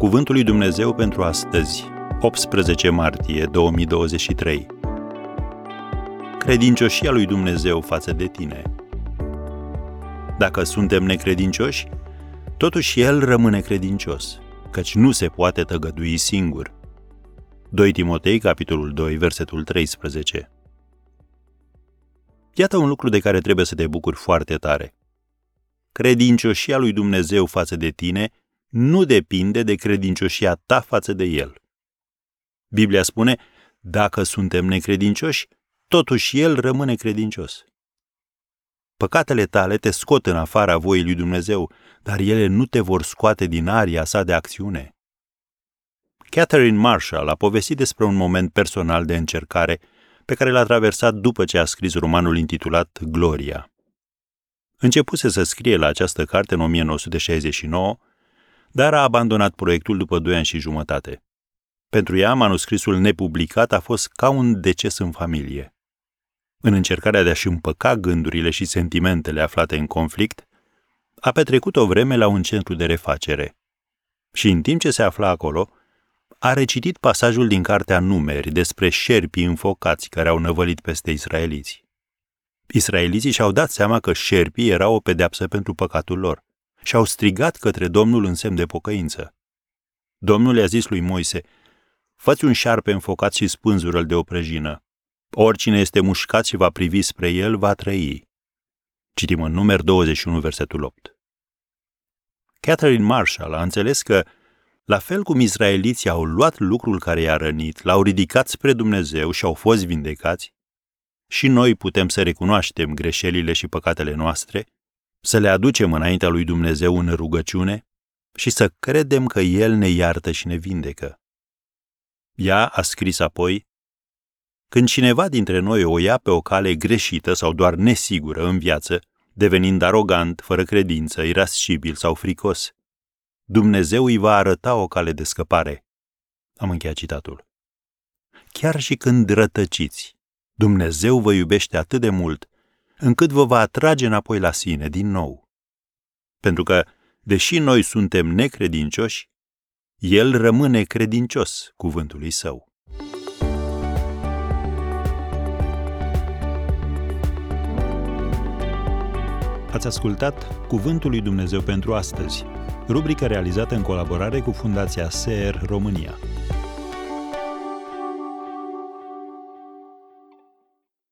Cuvântul lui Dumnezeu pentru astăzi, 18 martie 2023. Credincioșia lui Dumnezeu față de tine. Dacă suntem necredincioși, totuși El rămâne credincios, căci nu se poate tăgădui singur. 2 Timotei, capitolul 2, versetul 13. Iată un lucru de care trebuie să te bucuri foarte tare. Credincioșia lui Dumnezeu față de tine nu depinde de credincioșia ta față de El. Biblia spune, dacă suntem necredincioși, totuși El rămâne credincios. Păcatele tale te scot în afara voii lui Dumnezeu, dar ele nu te vor scoate din aria sa de acțiune. Catherine Marshall a povestit despre un moment personal de încercare pe care l-a traversat după ce a scris romanul intitulat Gloria. Începuse să scrie la această carte în 1969 dar a abandonat proiectul după doi ani și jumătate. Pentru ea, manuscrisul nepublicat a fost ca un deces în familie. În încercarea de a-și împăca gândurile și sentimentele aflate în conflict, a petrecut o vreme la un centru de refacere. Și în timp ce se afla acolo, a recitit pasajul din cartea Numeri despre șerpii înfocați care au năvălit peste israeliți. Israeliții și-au dat seama că șerpii erau o pedeapsă pentru păcatul lor și au strigat către Domnul în semn de pocăință. Domnul i-a zis lui Moise, Făți un șarpe înfocat și spânzură-l de o prăjină. Oricine este mușcat și va privi spre el, va trăi. Citim în numer 21, versetul 8. Catherine Marshall a înțeles că, la fel cum izraeliții au luat lucrul care i-a rănit, l-au ridicat spre Dumnezeu și au fost vindecați, și noi putem să recunoaștem greșelile și păcatele noastre să le aducem înaintea lui Dumnezeu în rugăciune și să credem că El ne iartă și ne vindecă. Ea a scris apoi, Când cineva dintre noi o ia pe o cale greșită sau doar nesigură în viață, devenind arogant, fără credință, irascibil sau fricos, Dumnezeu îi va arăta o cale de scăpare. Am încheiat citatul. Chiar și când rătăciți, Dumnezeu vă iubește atât de mult încât vă va atrage înapoi la sine din nou. Pentru că, deși noi suntem necredincioși, El rămâne credincios cuvântului Său. Ați ascultat Cuvântul lui Dumnezeu pentru astăzi, rubrica realizată în colaborare cu Fundația SER România.